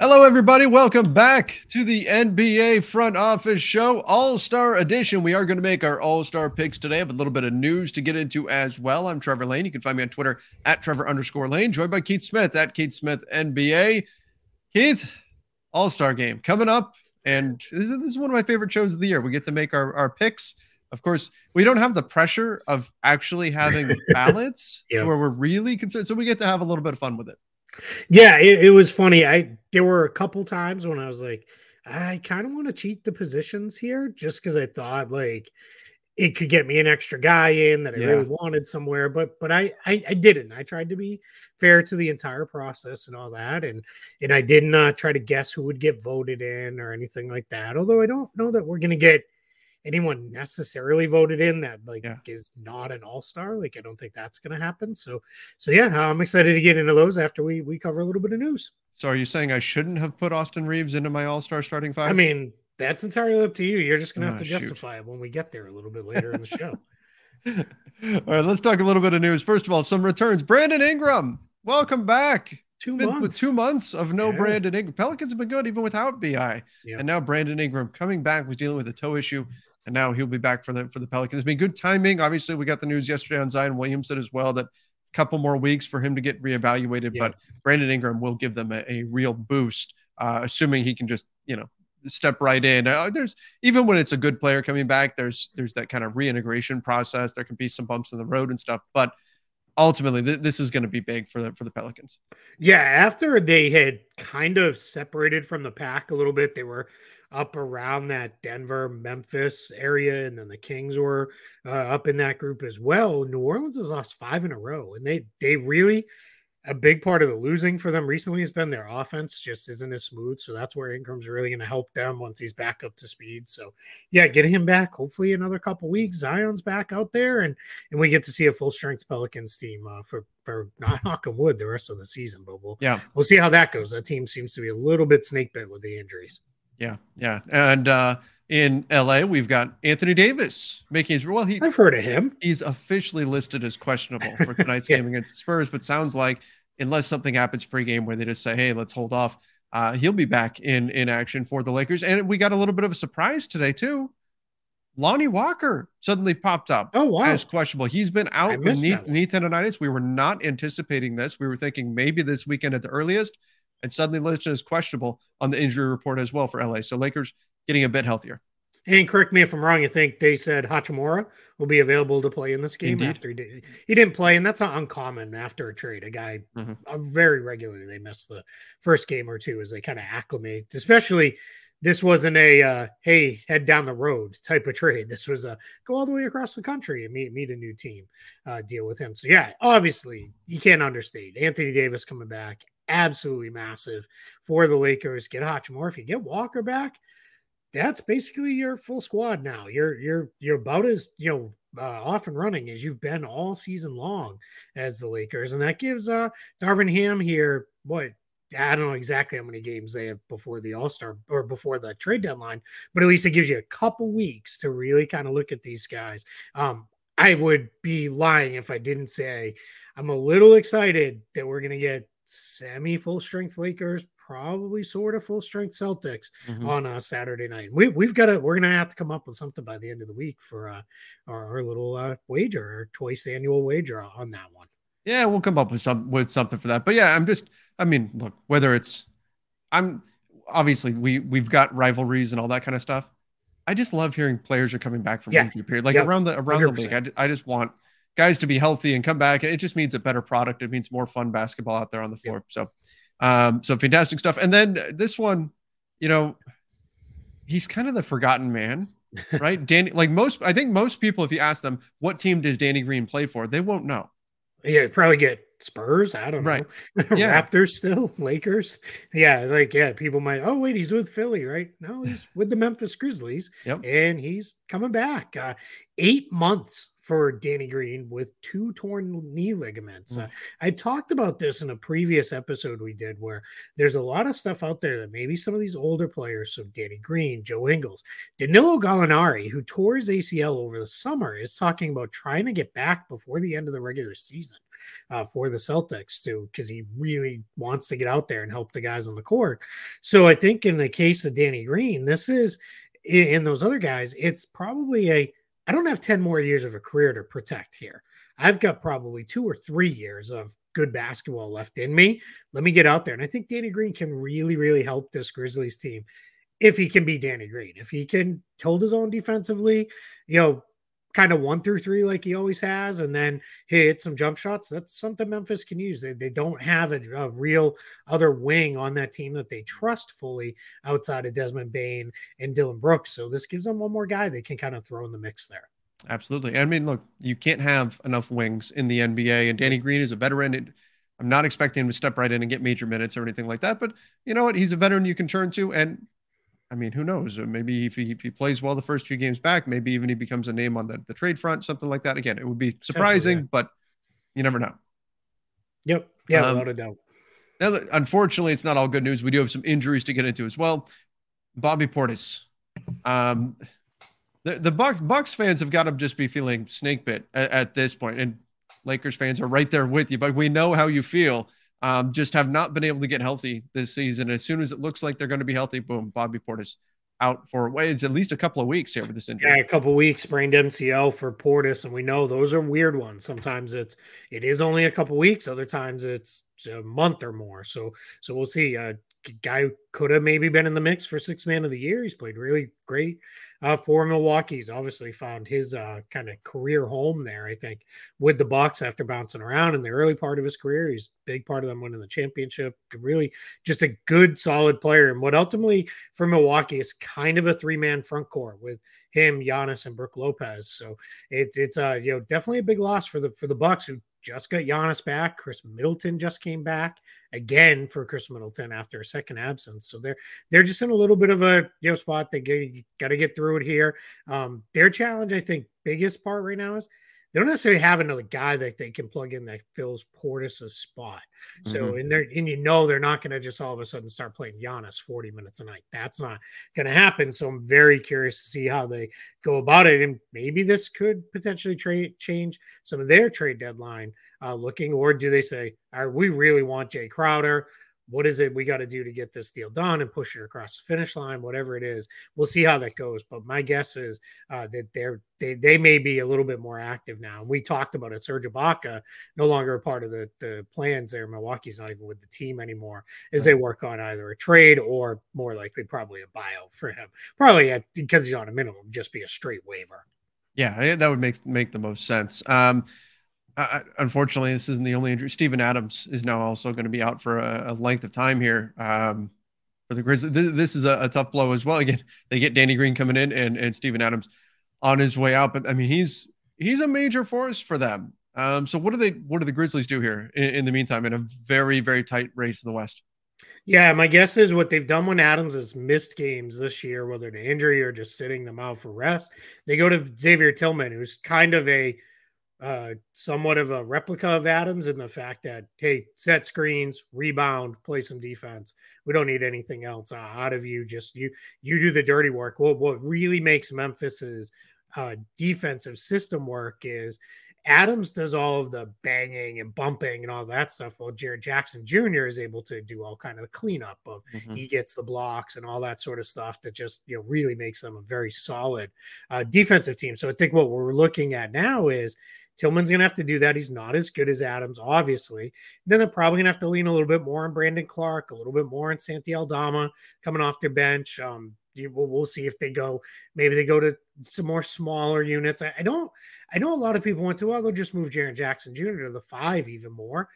Hello, everybody. Welcome back to the NBA Front Office Show, All Star Edition. We are going to make our All Star picks today. I have a little bit of news to get into as well. I'm Trevor Lane. You can find me on Twitter at Trevor underscore Lane, joined by Keith Smith at Keith Smith NBA. Keith, All Star game coming up. And this is, this is one of my favorite shows of the year. We get to make our, our picks. Of course, we don't have the pressure of actually having ballots Yeah. where we're really concerned. So we get to have a little bit of fun with it. Yeah, it, it was funny. I there were a couple times when I was like, I kind of want to cheat the positions here, just because I thought like it could get me an extra guy in that I Yeah. really wanted somewhere. But but I, I I didn't. I tried to be fair to the entire process and all that, and and I did not uh, try to guess who would get voted in or anything like that. Although I don't know that we're gonna get anyone necessarily voted in that like Yeah. is not an all-star like i don't think that's going to happen so so yeah i'm excited to get into those after we we cover a little bit of news So are you saying I shouldn't have put Austin Reaves into my All Star starting five? i mean that's entirely up to you you're just going to have Ah, to shoot. justify it when we get there a little bit later in the show all right, let's talk a little bit of news. First of all, some returns. Brandon Ingram, welcome back. two Been months two months of no Yeah. Brandon Ingram. Pelicans have been good even without Bi. Yeah. And now Brandon Ingram coming back was dealing with a toe issue, and now he'll be back for the for the Pelicans. It's been good timing. Obviously, we got the news yesterday on Zion Williamson as well that a couple more weeks for him to get reevaluated, Yeah. but Brandon Ingram will give them a, a real boost, uh, assuming he can just you know step right in. Uh, there's even when it's a good player coming back, there's there's that kind of reintegration process. There can be some bumps in the road and stuff, but ultimately th- this is going to be big for the for the Pelicans. Yeah, after they had kind of separated from the pack a little bit, they were up around that Denver, Memphis area, and then the Kings were uh, up in that group as well. New Orleans has lost five in a row, and they they really a big part of the losing for them recently has been their offense just isn't as smooth. So that's where Ingram's really going to help them once he's back up to speed. So yeah, getting him back. Hopefully another couple weeks. Zion's back out there, and and we get to see a full strength Pelicans team uh, for for not knocking wood the rest of the season. But we'll Yeah. we'll see how that goes. That team seems to be a little bit snake bit with the injuries. Yeah, yeah. And uh in LA, we've got Anthony Davis making his well, he I've heard of him. he's officially listed as questionable for tonight's Yeah. game against the Spurs, but sounds like unless something happens pregame where they just say, "Hey, let's hold off," uh, he'll be back in in action for the Lakers. And we got a little bit of a surprise today too. Lonnie Walker suddenly popped up Oh wow, as questionable. He's been out with knee, knee tendonitis. We were not anticipating this. We were thinking maybe this weekend at the earliest, and suddenly listed as questionable on the injury report as well for LA. So Lakers getting a bit healthier. and correct me if I'm wrong. I think they said Hachimura will be available to play in this game Indeed. after he did. He didn't play, and that's not uncommon after a trade. A guy Mhm. uh, very regularly they miss the first game or two as they kind of acclimate. Especially this wasn't a uh, hey head down the road type of trade. This was a go all the way across the country and meet meet a new team, uh, deal with him. So yeah, obviously you can't understate Anthony Davis coming back. Absolutely massive for the Lakers. Get Hachimura. If you get Walker back, that's basically your full squad now. You're you're you're about as you know uh, off and running as you've been all season long as the Lakers, and that gives uh Darvin Ham here what I don't know exactly how many games they have before the All Star or before the trade deadline, but at least it gives you a couple weeks to really kind of look at these guys. Um, I would be lying if I didn't say I'm a little excited that we're going to get semi full strength Lakers probably sort of full strength Celtics mm-hmm. on a Saturday night. We we've got to we're gonna have to come up with something by the end of the week for uh, our, our little uh, wager, our twice annual wager on that one. Yeah, we'll come up with some with something for that. But yeah, I'm just I mean, look, whether it's I'm obviously we we've got rivalries and all that kind of stuff. I just love hearing players are coming back from yeah. injury period. Like around the around 100%. the league, I, I just want guys to be healthy and come back. It just means a better product. It means more fun basketball out there on the floor. Yep. So, um, so fantastic stuff. And then this one, you know, he's kind of the forgotten man, right? Danny, like most, I think most people, if you ask them what team does Danny Green play for, they won't know. Yeah, probably get Spurs. I don't right. know. Yeah. Raptors still, Lakers. Yeah, like yeah, people might. Oh wait, he's with Philly, right? No, he's with the Memphis Grizzlies. Yep. and he's coming back. Uh, eight months for Danny Green with two torn knee ligaments. Mm. Uh, I talked about this in a previous episode we did where there's a lot of stuff out there that maybe some of these older players, so Danny Green, Joe Ingles, Danilo Gallinari, who tore his ACL over the summer, is talking about trying to get back before the end of the regular season. Uh, for the Celtics too, because he really wants to get out there and help the guys on the court. So I think in the case of Danny Green, this is in those other guys, it's probably a I don't have 10 more years of a career to protect here. I've got probably two or three years of good basketball left in me. Let me get out there. And I think Danny Green can really, really help this Grizzlies team if he can be Danny Green. If he can hold his own defensively, you know, kind of one through three like he always has, and then hit some jump shots. That's something Memphis can use. They, they don't have a, a, real other wing on that team that they trust fully outside of Desmond Bane and Dillon Brooks. So this gives them one more guy they can kind of throw in the mix there. Absolutely. I mean, look, you can't have enough wings in the NBA, and Danny Green is a veteran. I'm not expecting him to step right in and get major minutes or anything like that, but you know what? He's a veteran you can turn to, and I mean, who knows? Maybe if he, if he plays well the first few games back, maybe even he becomes a name on the, the trade front, something like that. Again, it would be surprising, yeah. but you never know. Yep. Yeah, um, without a doubt. Now, unfortunately, it's not all good news. We do have some injuries to get into as well. Bobby Portis. Um, the, the Bucks Bucks fans have got to just be feeling snake bit at, at this point, and Lakers fans are right there with you. But we know how you feel um, just have not been able to get healthy this season. As soon as it looks like they're going to be healthy, boom, Bobby Portis out for way it's at least a couple of weeks here with this injury. Yeah, a couple weeks sprained MCL for Portis, and we know those are weird ones. Sometimes it's it is only a couple weeks, other times it's a month or more. So so we'll see. Uh, guy could have maybe been in the mix for six man of the year. He's played really great uh, for Milwaukee. He's obviously found his uh, kind of career home there, I think, with the Bucks after bouncing around in the early part of his career. He's big part of them winning the championship. Really just a good, solid player. And what ultimately for Milwaukee is kind of a three man front court with him, Giannis, and Brook Lopez. So it, it's uh, you know definitely a big loss for the for the Bucks who just got Giannis back. Khris Middleton just came back again for Khris Middleton after a second absence. So they're they're just in a little bit of a you know spot. They got to get through it here. Um, their challenge, I think, biggest part right now is they don't necessarily have another guy that they can plug in that fills Portis's spot. So mm-hmm. and they and you know they're not going to just all of a sudden start playing Giannis 40 minutes a night. That's not going to happen. So I'm very curious to see how they go about it. And maybe this could potentially trade change some of their trade deadline uh, looking, or do they say, "All right, we really want Jae Crowder what is it we got to do to get this deal done and push it across the finish line whatever it is we'll see how that goes. But my guess is uh, that they're they, they may be a little bit more active now. We talked about it. Serge Ibaka no longer a part of the, the plans there. Milwaukee's not even with the team anymore as they work on either a trade or more likely probably a buyout for him. Probably at, because he's on a minimum just be a straight waiver. Yeah that would make make the most sense. Um uh, unfortunately, this isn't the only injury. Steven Adams is now also going to be out for a, a length of time here um, for the Grizzlies. This, this is a, a, tough blow as well. Again, they get Danny Green coming in and, and Steven Adams on his way out. But I mean, he's he's a major force for them. Um, so what do they what do the Grizzlies do here in, in the meantime in a very very tight race in the West? Yeah, my guess is what they've done when Adams has missed games this year, whether to injury or just sitting them out for rest, they go to Xavier Tillman, who's kind of a uh, somewhat of a replica of Adams in the fact that hey, set screens, rebound, play some defense. We don't need anything else uh, out of you. Just you you do the dirty work. What what really makes Memphis's uh, defensive system work is Adams does all of the banging and bumping and all that stuff, while Jaren Jackson Jr. is able to do all kind of the cleanup of mm-hmm. he gets the blocks and all that sort of stuff that just you know really makes them a very solid uh, defensive team. So I think what we're looking at now is Tillman's going to have to do that. He's not as good as Adams, obviously. Then they're probably going to have to lean a little bit more on Brandon Clarke, a little bit more on Santi Aldama coming off their bench. Um, we'll, we'll, see if they go. Maybe they go to some more smaller units. I, I don't. I know a lot of people went to. Well, they'll just move Jaren Jackson Jr. to the five even more.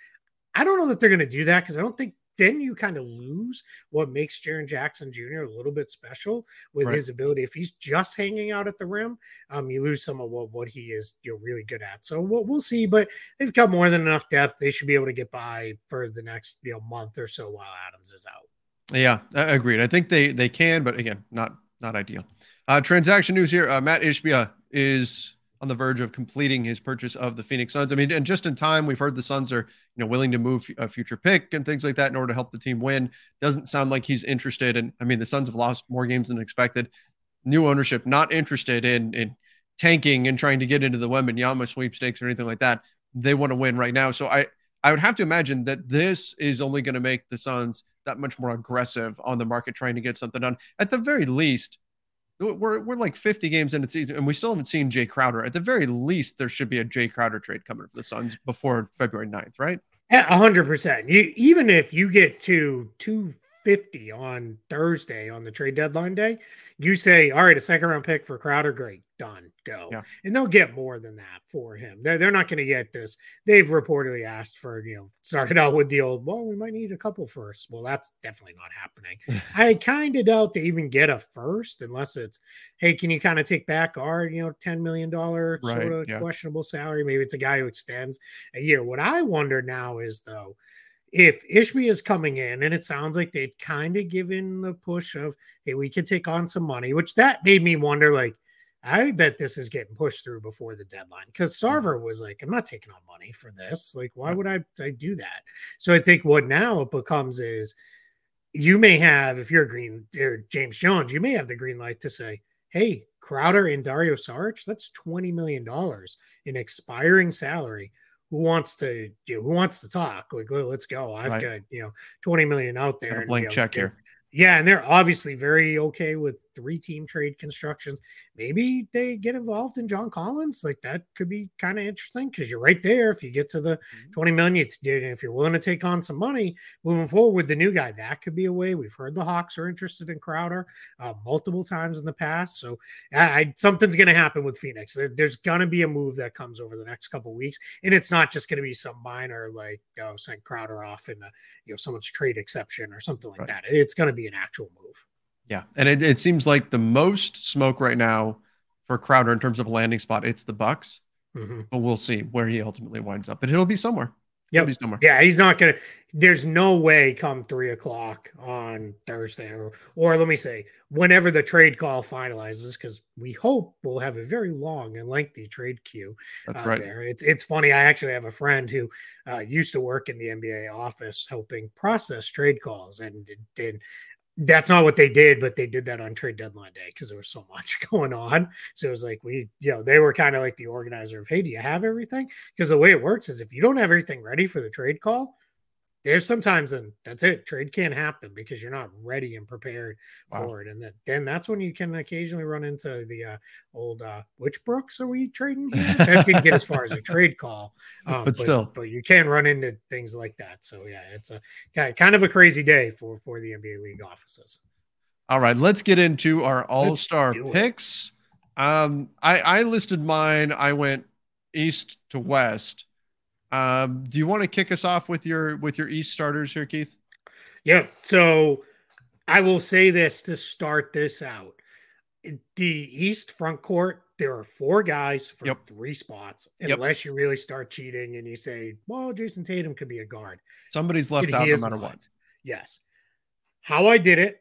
I don't know that they're going to do that because I don't think then you kind of lose what makes Jaren Jackson Jr. a little bit special with right. his ability. If he's just hanging out at the rim, um, you lose some of what, what he is you know, really good at. So we'll, we'll see, but they've got more than enough depth. They should be able to get by for the next you know month or so while Adams is out. Yeah, agreed. I think they they can, but again, not not ideal. Uh, transaction news here: uh, Mat Ishbia is on the verge of completing his purchase of the Phoenix Suns. I mean, and just in time, we've heard the Suns are you know willing to move a future pick and things like that in order to help the team win. Doesn't sound like he's interested. And I mean, the Suns have lost more games than expected. New ownership not interested in in tanking and trying to get into the Wembanyama sweepstakes or anything like that. They want to win right now. So I I would have to imagine that this is only going to make the Suns that much more aggressive on the market trying to get something done. At the very least, we're we're like 50 games in the season and we still haven't seen Jae Crowder. At the very least, there should be a Jae Crowder trade coming for the Suns before February 9th, right? A hundred percent. You even if you get to 250 on Thursday on the trade deadline day, you say, all right, a second round pick for Crowder, great done, go. Yeah. And they'll get more than that for him. They're, they're not going to get this. They've reportedly asked for, you know, started out with the old, well, we might need a couple first. Well, that's definitely not happening. I kind of doubt they even get a first unless it's, hey, can you kind of take back our, you know, $10 million right, sort of yeah. questionable salary? Maybe it's a guy who extends a year. What I wonder now is, though, if Ishbia is coming in, and it sounds like they'd kind of given the push of, hey, we could take on some money, which that made me wonder, like, I bet this is getting pushed through before the deadline because mm. Sarver was like, I'm not taking on money for this. Like, why would I, I do that? So I think what now it becomes is you may have, if you're green or James Jones, you may have the green light to say, hey, Crowder and Dario Saric, that's $20 million in expiring salary. Who wants to you know, who wants to talk? Like, let's go. I've right. got you know 20 million out there. Got a blank check here. Yeah, and they're obviously very okay with three team trade constructions. Maybe they get involved in John Collins. Like that could be kind of interesting because you're right there. If you get to the mm-hmm. 20 million, if you're willing to take on some money moving forward with the new guy, that could be a way. We've heard the Hawks are interested in Crowder uh, multiple times in the past. So I, I, something's going to happen with Phoenix. There, there's going to be a move that comes over the next couple weeks. And it's not just going to be some minor, like, oh, send Crowder off in a, you know, someone's trade exception or something like right. that. It's going to be an actual move. Yeah, and it, it seems like the most smoke right now for Crowder in terms of landing spot, it's the Bucks. Mm-hmm. But we'll see where he ultimately winds up. But it'll be somewhere. Yeah, somewhere. Yeah, he's not gonna. There's no way come three o'clock on Thursday, or or let me say, whenever the trade call finalizes, because we hope we'll have a very long and lengthy trade queue. That's uh, right. There, it's it's funny. I actually have a friend who uh, used to work in the NBA office helping process trade calls, and did that's not what they did, but they did that on trade deadline day because there was so much going on. So it was like we, you know, they were kind of like the organizer of, hey, do you have everything? Because the way it works is if you don't have everything ready for the trade call, there's sometimes and that's it trade can't happen because you're not ready and prepared wow. for it and that, then that's when you can occasionally run into the uh, old uh, which brooks are we trading here? that didn't get as far as a trade call um, but, but, still. but you can run into things like that so yeah it's a kind of a crazy day for for the nba league offices. All right let's get into our all-star picks. Um i i listed mine i went east to west um, do you want to kick us off with your with your East starters here, Keith? Yeah. So I will say this to start this out. The East front court, there are four guys for yep. three spots, unless yep. you really start cheating and you say, well, Jayson Tatum could be a guard. Somebody's left out no matter what. Yes. How I did it,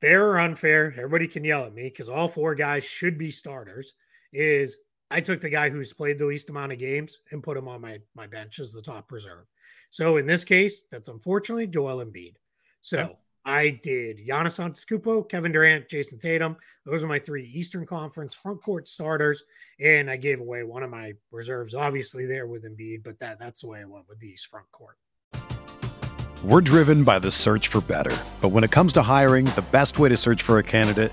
fair or unfair, everybody can yell at me because all four guys should be starters, is I took the guy who's played the least amount of games and put him on my my bench as the top reserve. So in this case, that's unfortunately Joel Embiid. So I did Giannis Antetokounmpo, Kevin Durant, Jayson Tatum. Those are my three Eastern Conference front court starters, and I gave away one of my reserves, obviously there with Embiid, but that that's the way I went with the East front court. We're driven by the search for better, but when it comes to hiring, the best way to search for a candidate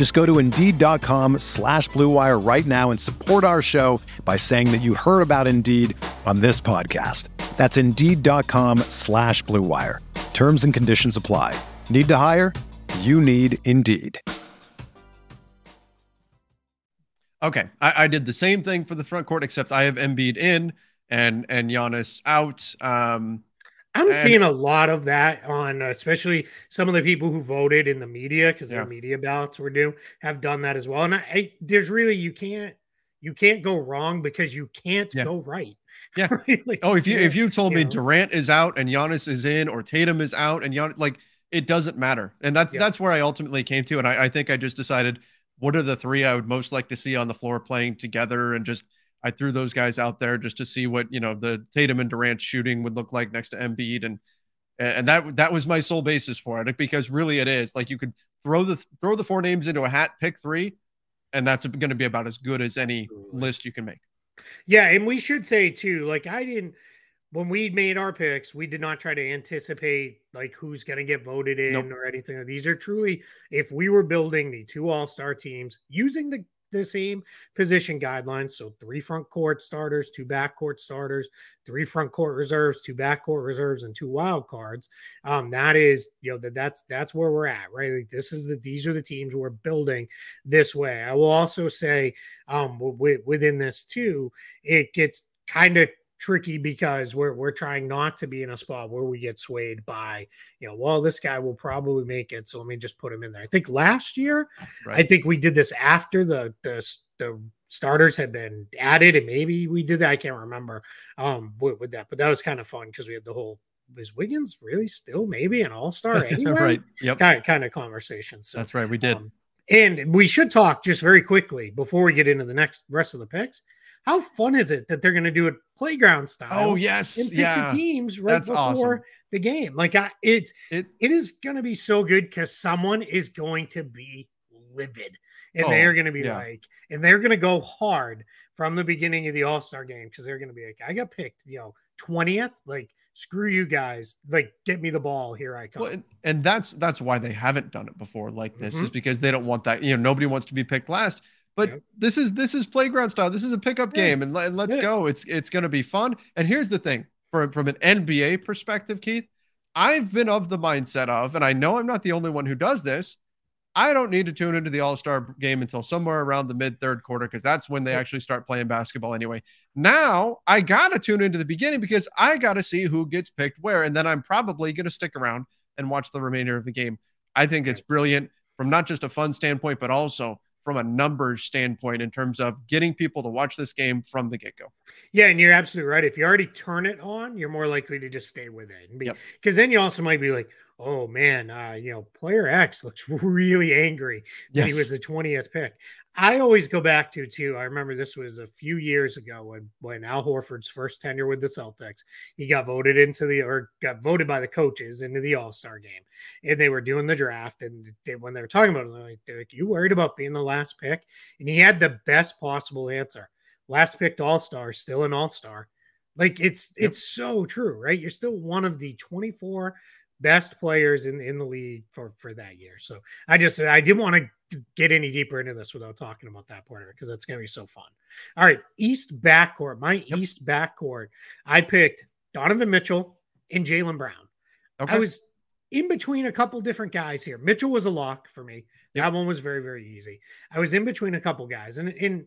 Just go to Indeed.com slash BlueWire right now and support our show by saying that you heard about Indeed on this podcast. That's Indeed.com slash BlueWire. Terms and conditions apply. Need to hire? You need Indeed. Okay, I, I, did the same thing for the front court, except I have Embiid in and and Giannis out. Um, I'm and, seeing a lot of that on, uh, especially some of the people who voted in the media because yeah. their media ballots were due have done that as well. And I, I, there's really you can't you can't go wrong because you can't yeah. go right. Yeah. like, oh, if you if you told you me know? Durant is out and Giannis is in, or Tatum is out and Giannis, like it doesn't matter, and that's yeah. that's where I ultimately came to, and I, I think I just decided what are the three I would most like to see on the floor playing together and just I threw those guys out there just to see what you know the Tatum and Durant shooting would look like next to Embiid and and that that was my sole basis for it because really it is like you could throw the throw the four names into a hat, pick three, and that's going to be about as good as any Absolutely. list you can make. Yeah, and we should say too, like I didn't when we made our picks, we did not try to anticipate like who's going to get voted in nope. or anything. These are truly, if we were building the two All Star teams using the the same position guidelines. So three front court starters, two back court starters, three front court reserves, two back court reserves, and two wild cards. Um, that is, you know, that that's that's where we're at, right? Like this is the these are the teams we're building this way. I will also say, um, w- within this too, it gets kind of tricky because we're we're trying not to be in a spot where we get swayed by, you know, well, this guy will probably make it, so let me just put him in there. I think last year, right. I think we did this after the the the starters had been added, and maybe we did that. I can't remember um with, with that, but that was kind of fun because we had the whole is Wiggins really still maybe an all star anyway? right. Yep. Kind of kind of conversation. So that's right. We did. Um, and we should talk just very quickly before we get into the next rest of the picks how fun is it that they're going to do it playground style? Oh yes, and pick yeah. the teams right That's before awesome. the game. Like I, it's it, it is going to be so good because someone is going to be livid, and oh, they're going to be yeah. like, and they're going to go hard from the beginning of the All Star game because they're going to be like, I got picked, you know, twentieth, like screw you guys like get me the ball here i come well, and, that's that's why they haven't done it before like this mm-hmm. is because they don't want that you know nobody wants to be picked last but this is this is playground style. This is a pickup yeah. game, and, and let's yeah. go. It's it's going to be fun. And here's the thing, from from an NBA perspective, Keith, I've been of the mindset of, and I know I'm not the only one who does this. I don't need to tune into the All Star game until somewhere around the mid third quarter because that's when they actually start playing basketball anyway. Now I got to tune into the beginning because I got to see who gets picked where, and then I'm probably going to stick around and watch the remainder of the game. I think it's brilliant from not just a fun standpoint, but also from a numbers standpoint in terms of getting people to watch this game from the get go. Yeah, and you're absolutely right. If you already turn it on, you're more likely to just stay with it. Because yep. then you also might be like, oh man, uh, you know, player X looks really angry yes. he was the 20th pick. I always go back to too. I remember this was a few years ago when when Al Horford's first tenure with the Celtics, he got voted into the or got voted by the coaches into the All Star game, and they were doing the draft. And they, when they were talking about it, they're like, they're like, "You worried about being the last pick?" And he had the best possible answer: last picked All Star, still an All Star. Like it's yep. it's so true, right? You're still one of the 24 best players in in the league for for that year. So I just I didn't want to get any deeper into this without talking about that part of it because that's going to be so fun. All right, East backcourt. My yep. East backcourt. I picked Donovan Mitchell and Jaylen Brown. Okay. I was in between a couple different guys here. Mitchell was a lock for me. Yep. That one was very, very easy. I was in between a couple guys. And in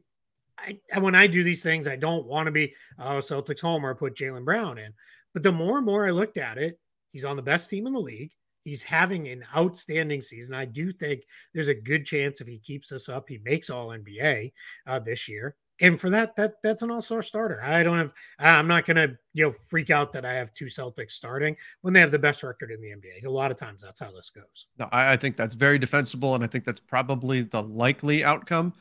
I, when I do these things, I don't want to be oh Celtics homer put Jaylen Brown in. But the more and more I looked at it, he's on the best team in the league. He's having an outstanding season. I do think there's a good chance if he keeps this up, he makes All NBA uh, this year. And for that, that that's an all-star starter. I don't have. I'm not gonna you know freak out that I have two Celtics starting when they have the best record in the NBA. A lot of times, that's how this goes. No, I, I think that's very defensible, and I think that's probably the likely outcome.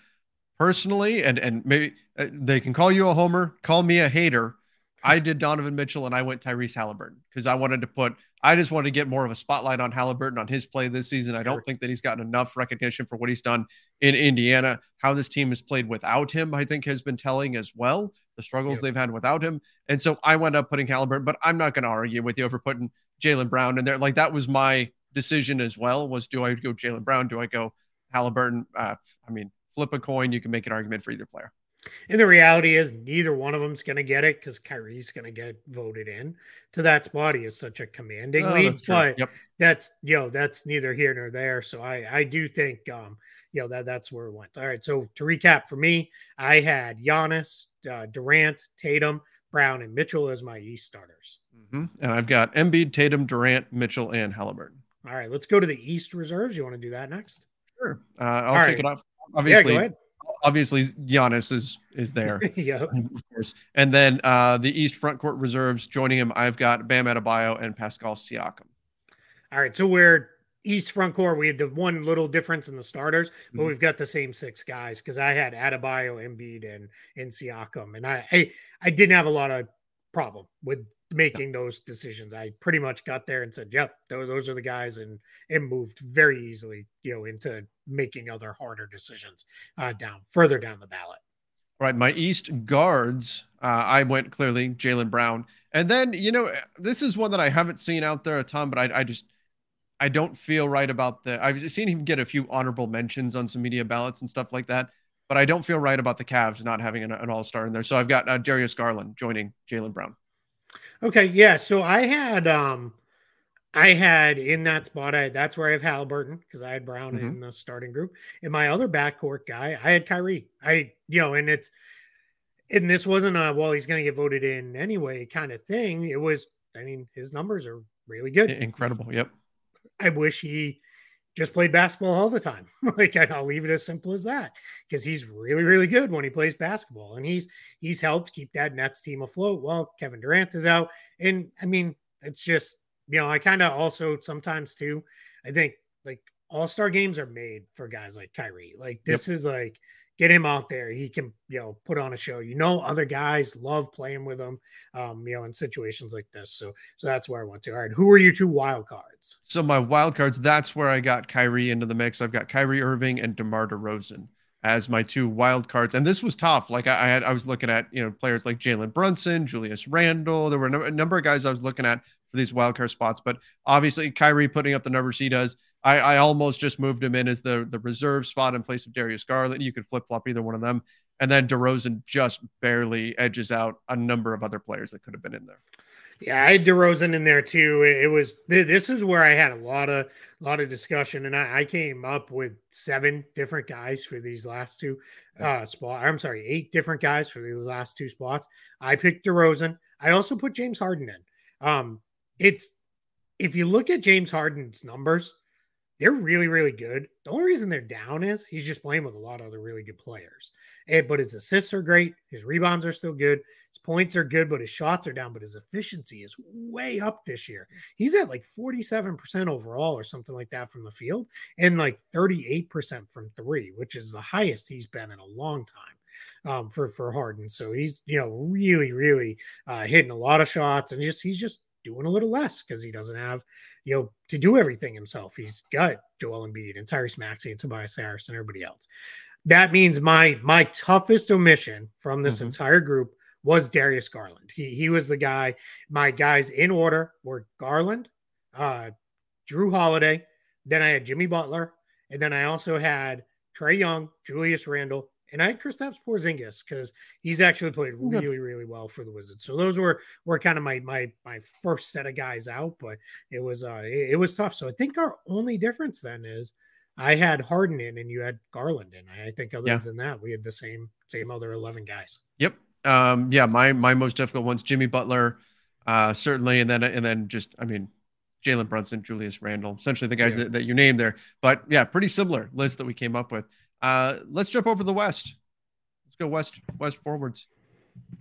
Personally, and and maybe uh, they can call you a homer, call me a hater. I did Donovan Mitchell and I went Tyrese Halliburton because I wanted to put, I just wanted to get more of a spotlight on Halliburton on his play this season. I don't think that he's gotten enough recognition for what he's done in Indiana. How this team has played without him, I think, has been telling as well. The struggles yep. they've had without him. And so I wound up putting Halliburton, but I'm not going to argue with you over putting Jaylen Brown in there. Like that was my decision as well was do I go Jaylen Brown? Do I go Halliburton? Uh, I mean, flip a coin. You can make an argument for either player. And the reality is, neither one of them's going to get it because Kyrie's going to get voted in to that spot. He is such a commanding oh, lead, that's but yep. that's you know that's neither here nor there. So I I do think um you know that that's where it went. All right, so to recap for me, I had Giannis, uh, Durant, Tatum, Brown, and Mitchell as my East starters. Mm-hmm. And I've got Embiid, Tatum, Durant, Mitchell, and Halliburton. All right, let's go to the East reserves. You want to do that next? Sure. Uh, I'll All kick right. it off. Obviously, yeah, obviously Giannis is is there. yeah, of course. And then uh, the East front court reserves joining him. I've got Bam Adebayo and Pascal Siakam. All right, so we're East front court. We had the one little difference in the starters, but mm-hmm. we've got the same six guys because I had Adebayo, Embiid, and and Siakam, and I, I I didn't have a lot of problem with making those decisions. I pretty much got there and said, "Yep, those are the guys," and it moved very easily, you know, into making other harder decisions uh, down further down the ballot. All right, my East guards, uh, I went clearly Jaylen Brown, and then you know this is one that I haven't seen out there a ton, but I, I just I don't feel right about the. I've seen him get a few honorable mentions on some media ballots and stuff like that, but I don't feel right about the Cavs not having an, an All Star in there. So I've got uh, Darius Garland joining Jaylen Brown. Okay, yeah. So I had um I had in that spot, I that's where I have Halliburton because I had Brown mm-hmm. in the starting group. In my other backcourt guy, I had Kyrie. I you know, and it's and this wasn't a well, he's gonna get voted in anyway kind of thing. It was, I mean, his numbers are really good. Incredible. Yep. I wish he just played basketball all the time. like I'll leave it as simple as that because he's really, really good when he plays basketball, and he's he's helped keep that Nets team afloat. Well, Kevin Durant is out, and I mean it's just you know I kind of also sometimes too. I think like All Star games are made for guys like Kyrie. Like this yep. is like get him out there. He can, you know, put on a show. You know, other guys love playing with him, um, you know, in situations like this. So, so that's where I went to. All right, who are your two wild cards? So my wild cards, that's where I got Kyrie into the mix. I've got Kyrie Irving and DeMar DeRozan as my two wild cards, and this was tough. Like I, I had, I was looking at, you know, players like Jalen Brunson, Julius Randle. There were a number of guys I was looking at for these wild card spots, but obviously Kyrie putting up the numbers he does I, I almost just moved him in as the the reserve spot in place of Darius Garland. You could flip flop either one of them, and then DeRozan just barely edges out a number of other players that could have been in there. Yeah, I had DeRozan in there too. It was this is where I had a lot of a lot of discussion, and I, I came up with seven different guys for these last two uh spot. I'm sorry, eight different guys for these last two spots. I picked DeRozan. I also put James Harden in. Um, it's if you look at James Harden's numbers, they're really, really good. The only reason they're down is he's just playing with a lot of other really good players. And, but his assists are great. His rebounds are still good. His points are good, but his shots are down. But his efficiency is way up this year. He's at like 47% overall or something like that from the field and like 38% from three, which is the highest he's been in a long time um, for, for Harden. So he's, you know, really, really uh, hitting a lot of shots and just, he's just doing a little less because he doesn't have, you know, to do everything himself. He's got Joel Embiid and Tyrese Maxey and Tobias Harris and everybody else. That means my my toughest omission from this mm-hmm. entire group was Darius Garland. He he was the guy. My guys in order were Garland, uh, Jrue Holiday. Then I had Jimmy Butler, and then I also had Trae Young, Julius Randle, and I had Kristaps Porzingis because he's actually played really, really well for the Wizards. So those were were kind of my my my first set of guys out, but it was uh it, it was tough. So I think our only difference then is I had Harden in and you had Garland in. I think other yeah. than that, we had the same same other eleven guys. Yep. Um. Yeah. My my most difficult ones: Jimmy Butler, uh, certainly, and then and then just I mean Jalen Brunson, Julius Randle, essentially the guys yeah. that, that you named there. But yeah, pretty similar list that we came up with. Uh, let's jump over the West. Let's go West West forwards.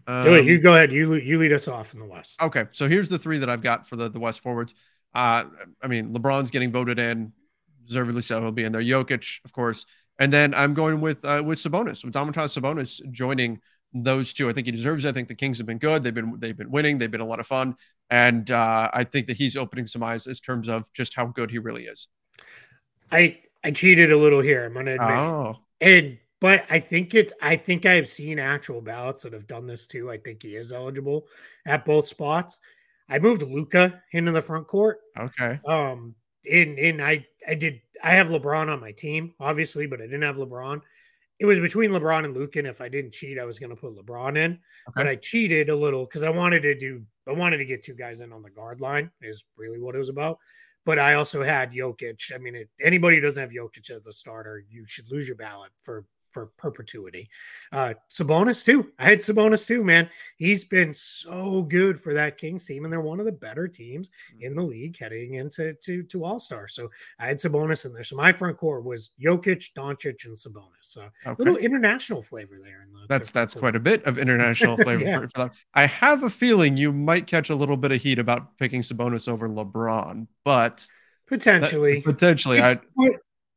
Um, you go ahead. You you lead us off in the West. Okay, so here's the three that I've got for the the West forwards. Uh, I mean, LeBron's getting voted in, deservedly so. He'll be in there. Jokic, of course, and then I'm going with uh, with Sabonis, with Domantas Sabonis joining those two. I think he deserves it. I think the Kings have been good. They've been they've been winning. They've been a lot of fun, and uh, I think that he's opening some eyes in terms of just how good he really is. I I cheated a little here. I'm gonna admit. Oh. And but I think it's I think I've seen actual ballots that have done this too. I think he is eligible at both spots. I moved Luka into the front court. Okay. Um in in I I did I have LeBron on my team, obviously, but I didn't have LeBron. It was between LeBron and Luka, and if I didn't cheat, I was gonna put LeBron in. Okay. But I cheated a little because I wanted to do I wanted to get two guys in on the guard line, is really what it was about. But I also had Jokic. I mean, anybody who doesn't have Jokic as a starter, you should lose your ballot for for perpetuity. Uh, Sabonis too. I had Sabonis too, man. He's been so good for that Kings team, and they're one of the better teams mm-hmm. in the league heading into to to All Star. So I had Sabonis in there. So my front court was Jokic, Doncic, and Sabonis. So okay. little international flavor there. In the that's that's quite a bit of international flavor. yeah. for, I have a feeling you might catch a little bit of heat about picking Sabonis over LeBron, but potentially, that, potentially, I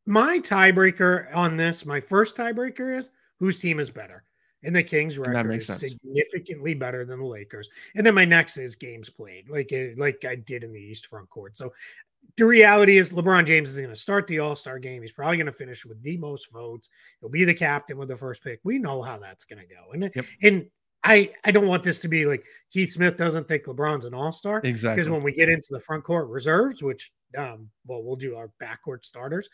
my tiebreaker on this, my first tiebreaker is whose team is better. And the Kings record is sense. significantly better than the Lakers. And then my next is games played, like like I did in the East front court. So the reality is LeBron James is going to start the All Star game. He's probably going to finish with the most votes. He'll be the captain with the first pick. We know how that's going to go. And yep. and I I don't want this to be like Keith Smith doesn't think LeBron's an All Star. Exactly. Because when we get into the front court reserves, which um well we'll do our backcourt starters,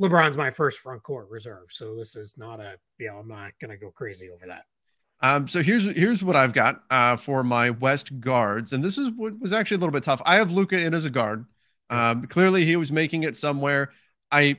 LeBron's my first front court reserve, so this is not a you know I'm not gonna go crazy over that. Um, so here's here's what I've got uh, for my West guards, and this is what was actually a little bit tough. I have Luka in as a guard. Um, clearly, he was making it somewhere. I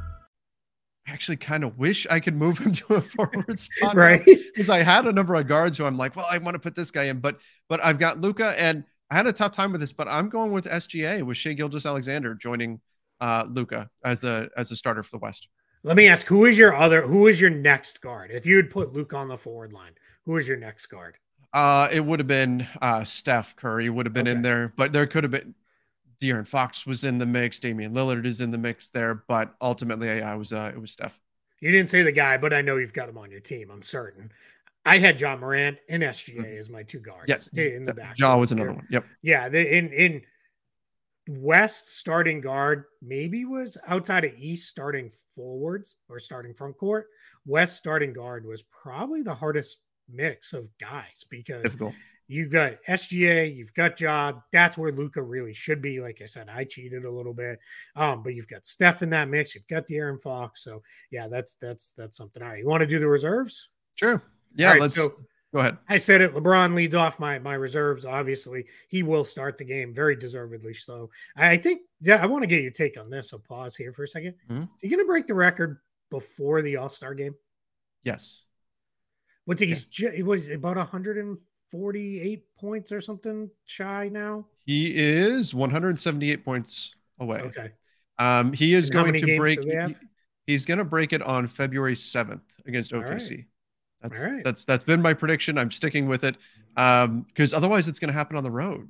actually kind of wish I could move him to a forward spot, right? Because I had a number of guards who I'm like, well, I want to put this guy in, but but I've got Luka, and I had a tough time with this, but I'm going with SGA with Shai Gilgeous-Alexander joining uh, Luka as the as the starter for the West. Let me ask, who is your other? Who is your next guard? If you would put Luka on the forward line, who is your next guard? Uh, it would have been uh, Steph Curry would have been okay. in there, but there could have been De'Aaron Fox was in the mix. Damian Lillard is in the mix there, but ultimately, I, I was uh, it was Steph. You didn't say the guy, but I know you've got him on your team. I'm certain. I had Ja Morant and SGA mm-hmm. as my two guards. Yes, in the back. Ja was another one. Yep. Yeah, the, in in West starting guard maybe was outside of East starting forwards or starting front court. West starting guard was probably the hardest mix of guys because Difficult. You've got SGA, you've got Ja. That's where Luka really should be. Like I said, I cheated a little bit, um, but you've got Steph in that mix. You've got De'Aaron Fox. So yeah, that's that's that's something. All right, you want to do the reserves? Sure. Yeah, right, let's so go ahead. I said it. LeBron leads off my my reserves. Obviously, he will start the game very deservedly. So I think yeah, I want to get your take on this. I'll pause here for a 2nd mm-hmm. Is he going to break the record before the All Star game? Yes. What's he? He's it was about 100 48 points or something shy now? He is 178 points away. Okay. Um, he is and going to break. He, he's going to break it on February 7th against OKC. That's that's that's been my prediction. I'm sticking with it because um, otherwise it's going to happen on the road.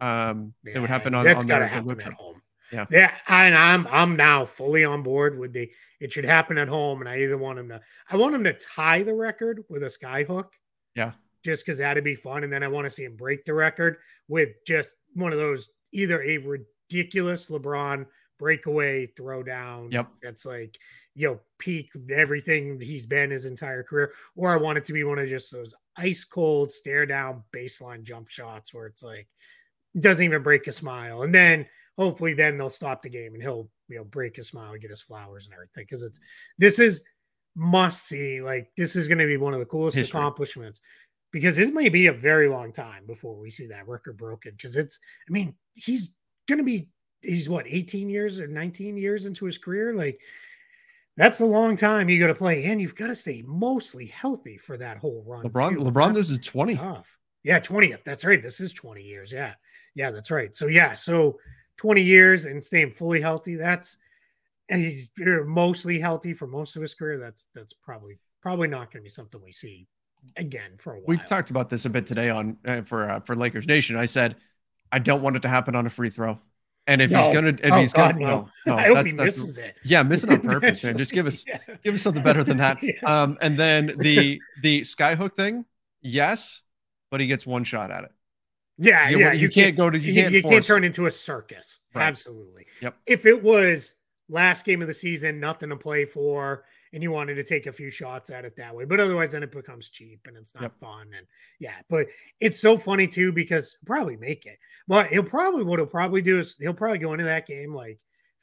Um, yeah, it would happen on, that's on got to happen at home. Yeah. Yeah. And I'm I'm now fully on board with the it should happen at home. And I either want him to I want him to tie the record with a sky hook. Yeah. Just because that'd be fun. And then I want to see him break the record with just one of those either a ridiculous LeBron breakaway throwdown. Yep. That's like, you know, peak everything he's been his entire career. Or I want it to be one of just those ice cold stare down baseline jump shots where it's like doesn't even break a smile. And then hopefully then they'll stop the game and he'll you know break a smile and get his flowers and everything. Because it's this is must see. Like this is gonna be one of the coolest History. accomplishments because it may be a very long time before we see that record broken. Because it's I mean, he's gonna be he's what 18 years or 19 years into his career. Like that's a long time you got to play, and you've got to stay mostly healthy for that whole run. LeBron, too. LeBron, this is 20. tough. Yeah, 20th. That's right. This is 20 years. Yeah. Yeah, that's right. So yeah, so 20 years and staying fully healthy. That's and you're mostly healthy for most of his career. That's that's probably probably not going to be something we see again for a while. We talked about this a bit today on uh, for uh, for Lakers Nation. I said I don't want it to happen on a free throw, and if he's gonna, if Oh, he's God, gonna, no. no, no, I hope that's, he that's- misses it. yeah, miss it on purpose, man. Just give us Yeah. give us something better than that. Yeah. Um, and then the the skyhook thing, yes, but he gets one shot at it. Yeah, You- yeah. you can't go to- you can't you can't it. turn into a circus. Right. Absolutely. Yep. If it was last game of the season, nothing to play for, and you wanted to take a few shots at it that way, but otherwise, then it becomes cheap and it's not Yep. fun. And yeah, but it's so funny too because probably make it. Well, he'll probably what he'll probably do is he'll probably go into that game like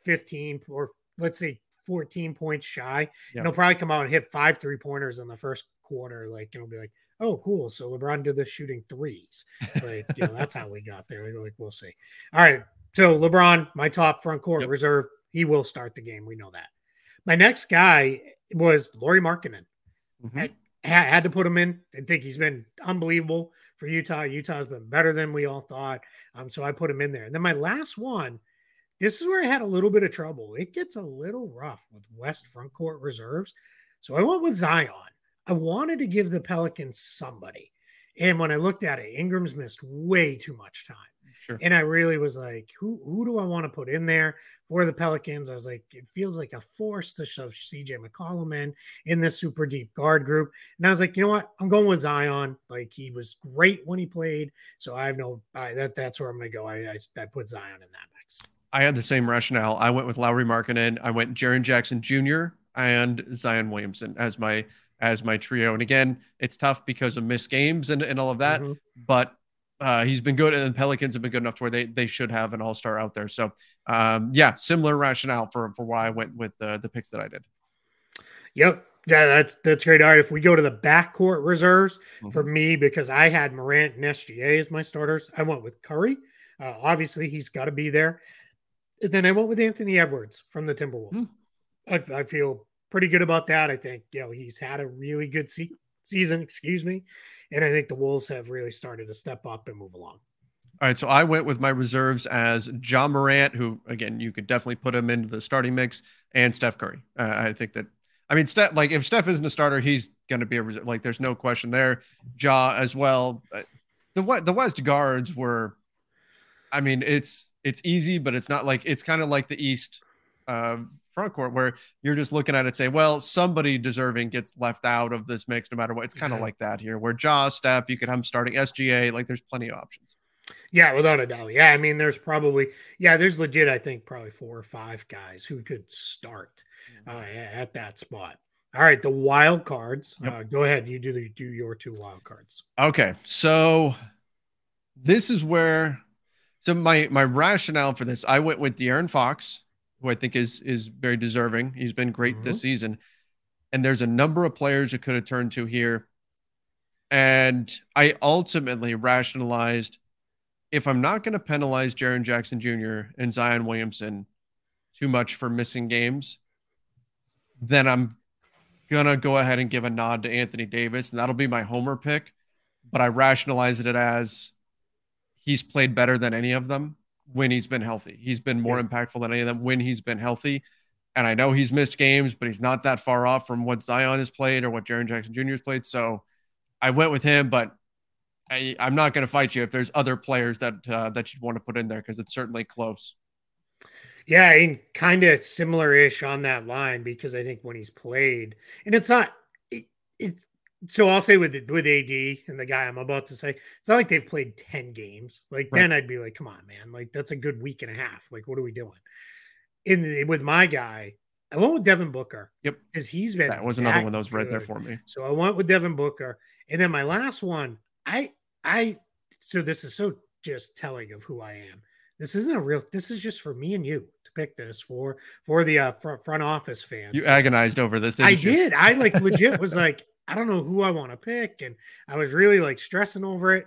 15 or let's say 14 points shy. Yep. And he'll probably come out and hit five three pointers in the first quarter. Like it'll be like, oh, cool. So LeBron did the shooting threes. Like, you know, that's how we got there. Like, like, we'll see. All right. So LeBron, my top front court Yep. reserve, he will start the game. We know that. My next guy was Lauri Markkanen. Mhm. Ha- had to put him in. I think he's been unbelievable for Utah. Utah's been better than we all thought. Um, so I put him in there. And then my last one, this is where I had a little bit of trouble. It gets a little rough with West front court reserves. So I went with Zion. I wanted to give the Pelicans somebody. And when I looked at it, Ingram's missed way too much time. Sure. And I really was like, who who do I want to put in there for the Pelicans? I was like, it feels like a force to shove CJ McCollum in in this super deep guard group. And I was like, you know what? I'm going with Zion. Like he was great when he played. So I have no I, that that's where I'm gonna go. I, I I put Zion in that mix. I had the same rationale. I went with Lauri Markkanen. I went Jaren Jackson Jr. and Zion Williamson as my as my trio. And again, it's tough because of missed games and, and all of that. Mhm. But uh, he's been good, and the Pelicans have been good enough to where they they should have an All Star out there. So um, yeah, similar rationale for for why I went with the the picks that I did. Yep. Yeah, that's that's great. All right. If we go to the backcourt reserves for Mhm. me, because I had Morant and SGA as my starters, I went with Curry. Uh, obviously, he's got to be there. And then I went with Anthony Edwards from the Timberwolves. Hmm. I, I feel pretty good about that. I think you know he's had a really good se- season. Excuse me, and I think the Wolves have really started to step up and move along. All right, so I went with my reserves as Ja Morant, who again you could definitely put him into the starting mix, and Steph Curry. Uh, I think that, I mean, Steph, like if Steph isn't a starter, he's going to be a reserve. Like there's no question there. Ja as well. The the West guards were, I mean, it's it's easy, but it's not like it's kind of like the East uh, front court where you're just looking at it, say, well, somebody deserving gets left out of this mix, no matter what. It's kind of Yeah. like that here, where Ja, Steph, you could have starting SGA. Like there's plenty of options. Yeah, without a doubt. Yeah, I mean, there's probably yeah, there's legit. I think probably four or five guys who could start uh, at that spot. All right, the wild cards. Yep. Uh, go ahead. You do the, do your two wild cards. Okay, so this is where so my my rationale for this, I went with De'Aaron Fox, who I think is is very deserving. He's been great this mm-hmm. season, and there's a number of players you could have turned to here, and I ultimately rationalized if I'm not going to penalize Jaren Jackson Jr. and Zion Williamson too much for missing games, then I'm gonna go ahead and give a nod to Anthony Davis, and that'll be my homer pick. But I rationalized it as he's played better than any of them when he's been healthy. He's been more Yeah. impactful than any of them when he's been healthy. And I know he's missed games, but he's not that far off from what Zion has played or what Jaren Jackson Jr. has played. So I went with him, but I, I'm not going to fight you if there's other players that uh, that you'd want to put in there because it's certainly close. Yeah, and kind of similar ish on that line because I think when he's played, and it's not, it, it's so I'll say with with AD and the guy I'm about to say, it's not like they've played 10 games. Like Right. then I'd be like, come on, man. Like that's a good week and a half. Like, what are we doing? In the, with my guy, I went with Devin Booker. Yep. Because he's been That was another one that was right there for me. So I went with Devin Booker. And then my last one, I I so this is so just telling of who I am. This isn't a real this is just for me and you to pick this for for the uh, front, front office fans. You agonized over this, didn't I you? did. I like legit was like, I don't know who I want to pick. And I was really like stressing over it.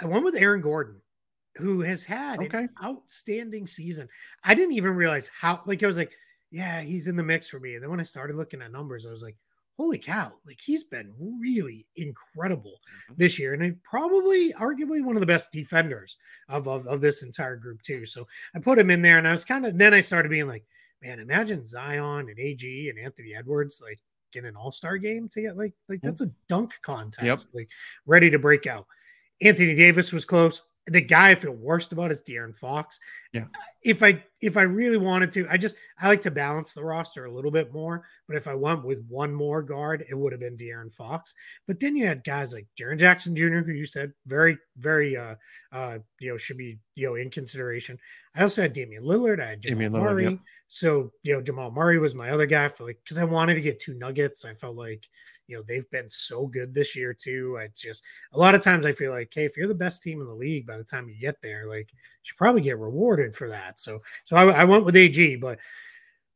I went with Aaron Gordon, who has had Okay. an outstanding season. I didn't even realize how, like, I was like, yeah, he's in the mix for me. And then when I started looking at numbers, I was like, holy cow, like he's been really incredible Mhm. this year. And probably, arguably, one of the best defenders of, of, of this entire group, too. So I put him in there and I was kind of, then I started being like, man, imagine Zion and AG and Anthony Edwards like in an all-star game to get like like Mm. that's a dunk contest, like ready to break out. Anthony Davis was close. The guy I feel worst about is De'Aaron Fox. Yeah. If I if I really wanted to, I just I like to balance the roster a little bit more. But if I went with one more guard, it would have been De'Aaron Fox. But then you had guys like Jaren Jackson Jr., who you said very, very uh uh you know should be you know in consideration. I also had Damian Lillard, I had Jamal Damian Lillard, Murray. yep. So, you know, Jamal Murray was my other guy for like because I wanted to get two nuggets. I felt like, you know, they've been so good this year too. I just a lot of times I feel like, hey, if you're the best team in the league by the time you get there, like you should probably get rewarded for that. So so I, I went with AG, but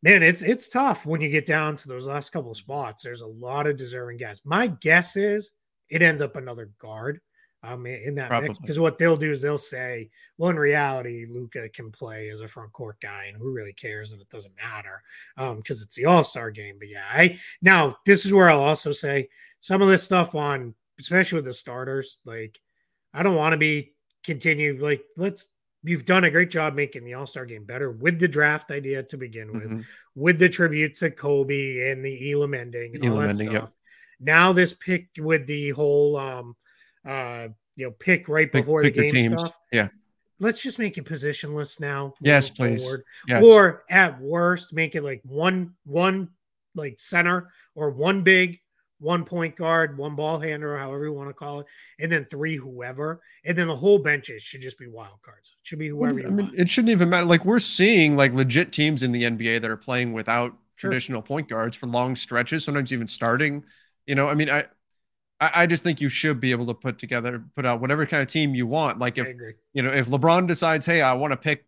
man, it's it's tough when you get down to those last couple of spots. There's a lot of deserving guys. My guess is it ends up another guard um in that mix because what they'll do is they'll say, well, in reality, Luka can play as a front court guy, and who really cares? And it doesn't matter um because it's the All Star game. But yeah, I now this is where I'll also say some of this stuff on, especially with the starters, like I don't want to be continue like let's. You've done a great job making the All Star game better with the draft idea to begin with Mhm. with the tribute to Kobe and the Elam ending and all that ending, yep. stuff. Now this pick with the whole um uh you know pick right before pick the game stuff. Yeah. Let's just make it positionless now. Yes, please. Yes. Or at worst, make it like one one like center or one big, one point guard, one ball handler, however you want to call it, and then three whoever, and then the whole benches should just be wild cards. It should be whoever I mean, it shouldn't even matter. Like we're seeing like legit teams in the NBA that are playing without Sure. traditional point guards for long stretches, sometimes even starting. You know, I mean, I, I I just think you should be able to put together, put out whatever kind of team you want. Like if you know, if LeBron decides, hey, I want to pick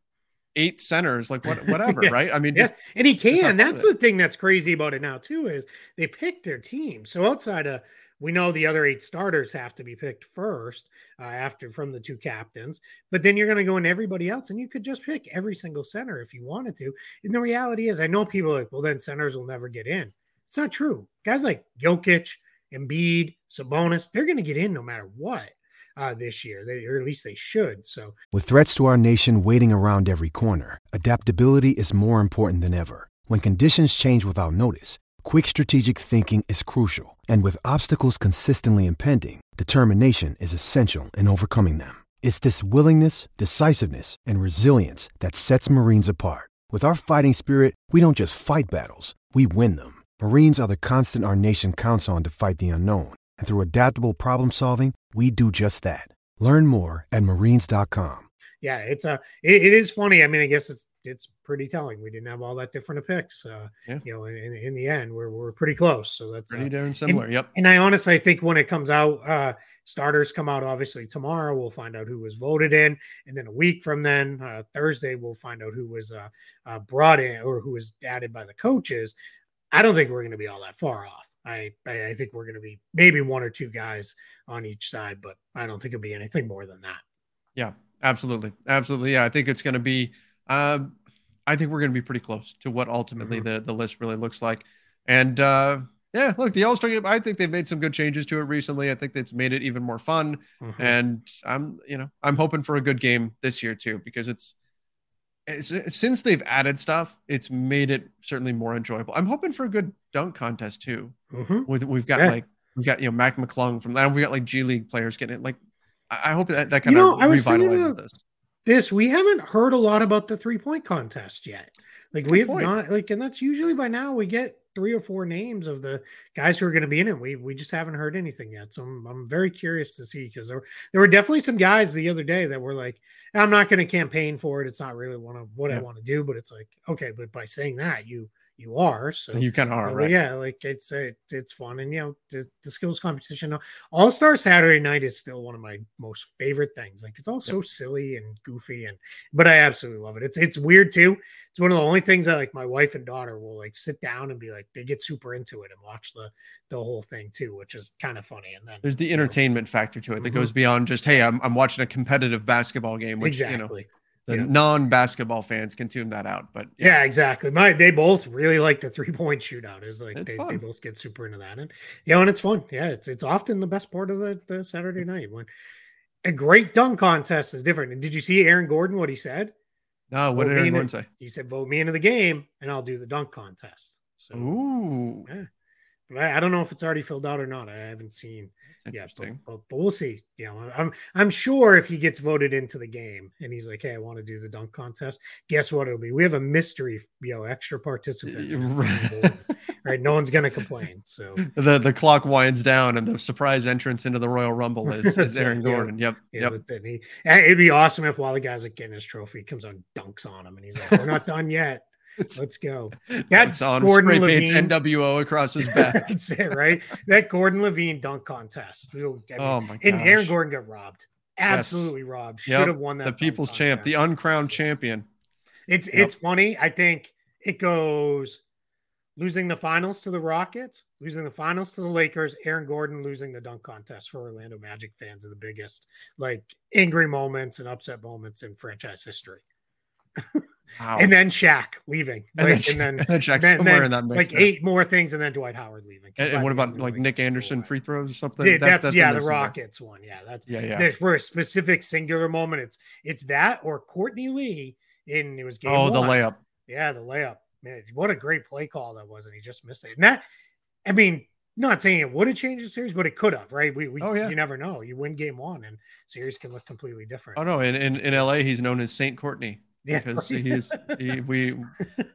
eight centers, like what, whatever, Yeah. right? I mean, just and he can. That's the thing that's crazy about it now too is they pick their team. So outside of we know the other eight starters have to be picked first uh, after from the two captains, but then you're going to go into everybody else, and you could just pick every single center if you wanted to. And the reality is, I know people are like, well, then centers will never get in. It's not true. Guys like Jokic, Embiid, Sabonis, they're going to get in no matter what uh, this year, they, or at least they should. So With threats to our nation waiting around every corner, adaptability is more important than ever. When conditions change without notice, quick strategic thinking is crucial. And with obstacles consistently impending, determination is essential in overcoming them. It's this willingness, decisiveness, and resilience that sets Marines apart. With our fighting spirit, we don't just fight battles, we win them. Marines are the constant our nation counts on to fight the unknown. And through adaptable problem solving, we do just that. Learn more at marines.com. yeah, it's a it, it is funny. I mean, I guess it's it's pretty telling. We didn't have all that different of picks. Uh, Yeah. you know, in, in, in the end, we're we're pretty close. So that's uh, pretty darn similar. yep. and I honestly think when it comes out, uh, starters come out obviously tomorrow. We'll find out who was voted in, and then a week from then, uh, Thursday, we'll find out who was uh, uh, brought in or who was added by the coaches. I don't think we're going to be all that far off. I, I think we're going to be maybe one or two guys on each side, but I don't think it'll be anything more than that. Yeah, absolutely. Absolutely. Yeah. I think it's going to be, um, I think we're going to be pretty close to what ultimately the, the list really looks like. And, uh, yeah, look, the All Star game, I think they've made some good changes to it recently. I think they've made it even more fun. Mhm. And I'm, you know, I'm hoping for a good game this year too, because it's since they've added stuff, it's made it certainly more enjoyable. I'm hoping for a good dunk contest too. Mhm. With we've got Yeah. like we've got you know Mac McClung from that. We got like G League players getting it. Like I hope that that kind You know, of I was thinking revitalizes this. this, we haven't heard a lot about the three point contest yet. Like we have point. not like, and that's usually by now we get three or four names of the guys who are going to be in it. We we just haven't heard anything yet. So I'm, I'm very curious to see because there there were definitely some guys the other day that were like, I'm not going to campaign for it. It's not really one of what I want to do. But it's like, okay, but by saying that, you you are so You kind of are uh, right. Yeah, like it's it, it's fun, and you know the, the skills competition. All Star Saturday Night is still one of my most favorite things. Like it's all so silly and goofy, and but I absolutely love it. It's it's weird too. It's one of the only things that like my wife and daughter will like sit down and be like they get super into it and watch the the whole thing too, which is kind of funny. And then There's the you know, entertainment factor to it that Mhm. goes beyond just hey, I'm, I'm watching a competitive basketball game, which you know exactly. The yeah. non-basketball fans can tune that out. But Yeah, exactly. My they both really like the three point shootout. Is like they, they both get super into that, and you know, and it's fun. Yeah, it's it's often the best part of the, the Saturday night when a great dunk contest is different. And did you see Aaron Gordon? What he said? No, what Well, did everyone in- say? He said, "Vote me into the game, and I'll do the dunk contest." So, Ooh, but I, I don't know if it's already filled out or not. I haven't seen. Yeah, but, but, but we'll see. You know, I'm I'm sure if he gets voted into the game and he's like, "Hey, I want to do the dunk contest," guess what it'll be? We have a mystery, you know, extra participant. and it's Aaron Gordon, right? No one's gonna complain. So the the clock winds down and the surprise entrance into the Royal Rumble is, is it, Aaron yeah. Gordon. Yep. yeah, yep. but he, it'd be awesome if while the guy's like getting his trophy, comes on, dunks on him, and he's like, "We're not done yet. Let's go." That on him, Gordon spray LaVine- NWO across his back. That's it, right? That Gordon LaVine dunk contest. We'll- I mean, oh my god. and Aaron Gordon got robbed. Absolutely robbed. Should Yep, have won that. the people's champ, the contest. uncrowned champion. It's Yep. it's funny. I think it goes losing the finals to the Rockets, losing the finals to the Lakers, Aaron Gordon losing the dunk contest for Orlando Magic fans are the biggest like angry moments and upset moments in franchise history. Wow. And then Shaq leaving. and Like, then, and then, and then Shaq's then- somewhere then, in that mix. like there. eight more things, and then Dwight Howard leaving. And, and what about like Nick Anderson free throws or something? Yeah, That- that's, yeah, the somewhere. Rockets one. Yeah, that's Yeah, yeah. there's for a specific singular moment. It's it's that or Courtney Lee in it was game Oh, the layup. Yeah, the layup. Man, what a great play call that was, and he just missed it. And that, I mean, not saying it would have changed the series, but it could have, right? We, we Oh, yeah. you never know. You win game one, and series can look completely different. Oh no, in, in in LA he's known as Saint Courtney yeah, because right. he's he, we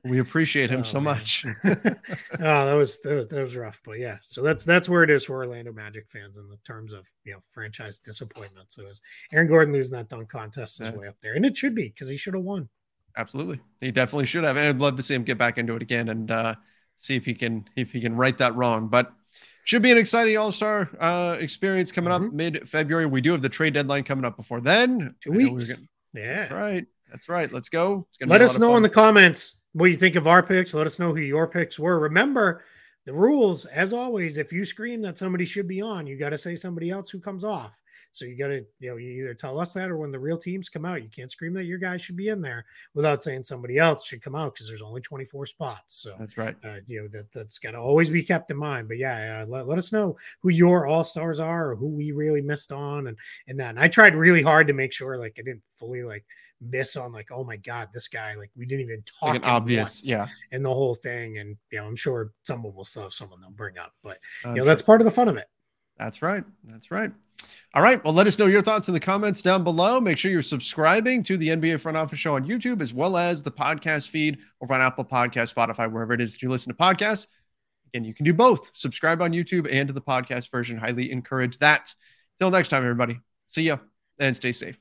we appreciate him Oh, so man. much. oh, that was, that was that was rough, but yeah. So that's that's where it is for Orlando Magic fans in the terms of you know franchise disappointment. So was Aaron Gordon losing that dunk contest is Yeah. way up there, and it should be because he should have won. Absolutely, he definitely should have, and I'd love to see him get back into it again and uh, see if he can if he can right that wrong. But should be an exciting All Star uh, experience coming up Mhm. mid February. We do have the trade deadline coming up before then. Two know we weeks. Yeah. Right. That's right. Let's go. It's gonna Let us know in the comments what you think of our picks. Let us know who your picks were. Remember the rules, as always. If you scream that somebody should be on, you got to say somebody else who comes off. So you got to, you know, you either tell us that or when the real teams come out, you can't scream that your guy should be in there without saying somebody else should come out because there's only 24 spots. So That's right. uh, you know that that's got to always be kept in mind. But yeah, uh, let, let us know who your all stars are or who we really missed on, and and then I tried really hard to make sure like I didn't fully like miss on like oh my god this guy like we didn't even talk Like obvious, yeah. and the whole thing and you know I'm sure someone will still have someone they'll bring up, but I'm you know sure. that's part of the fun of it. That's right. That's right. All right. Well, let us know your thoughts in the comments down below. Make sure you're subscribing to the NBA Front Office Show on YouTube, as well as the podcast feed over on Apple Podcast, Spotify, wherever it is that you listen to podcasts. Again, you can do both. Subscribe on YouTube and to the podcast version. Highly encourage that. Till next time, everybody. See ya and stay safe.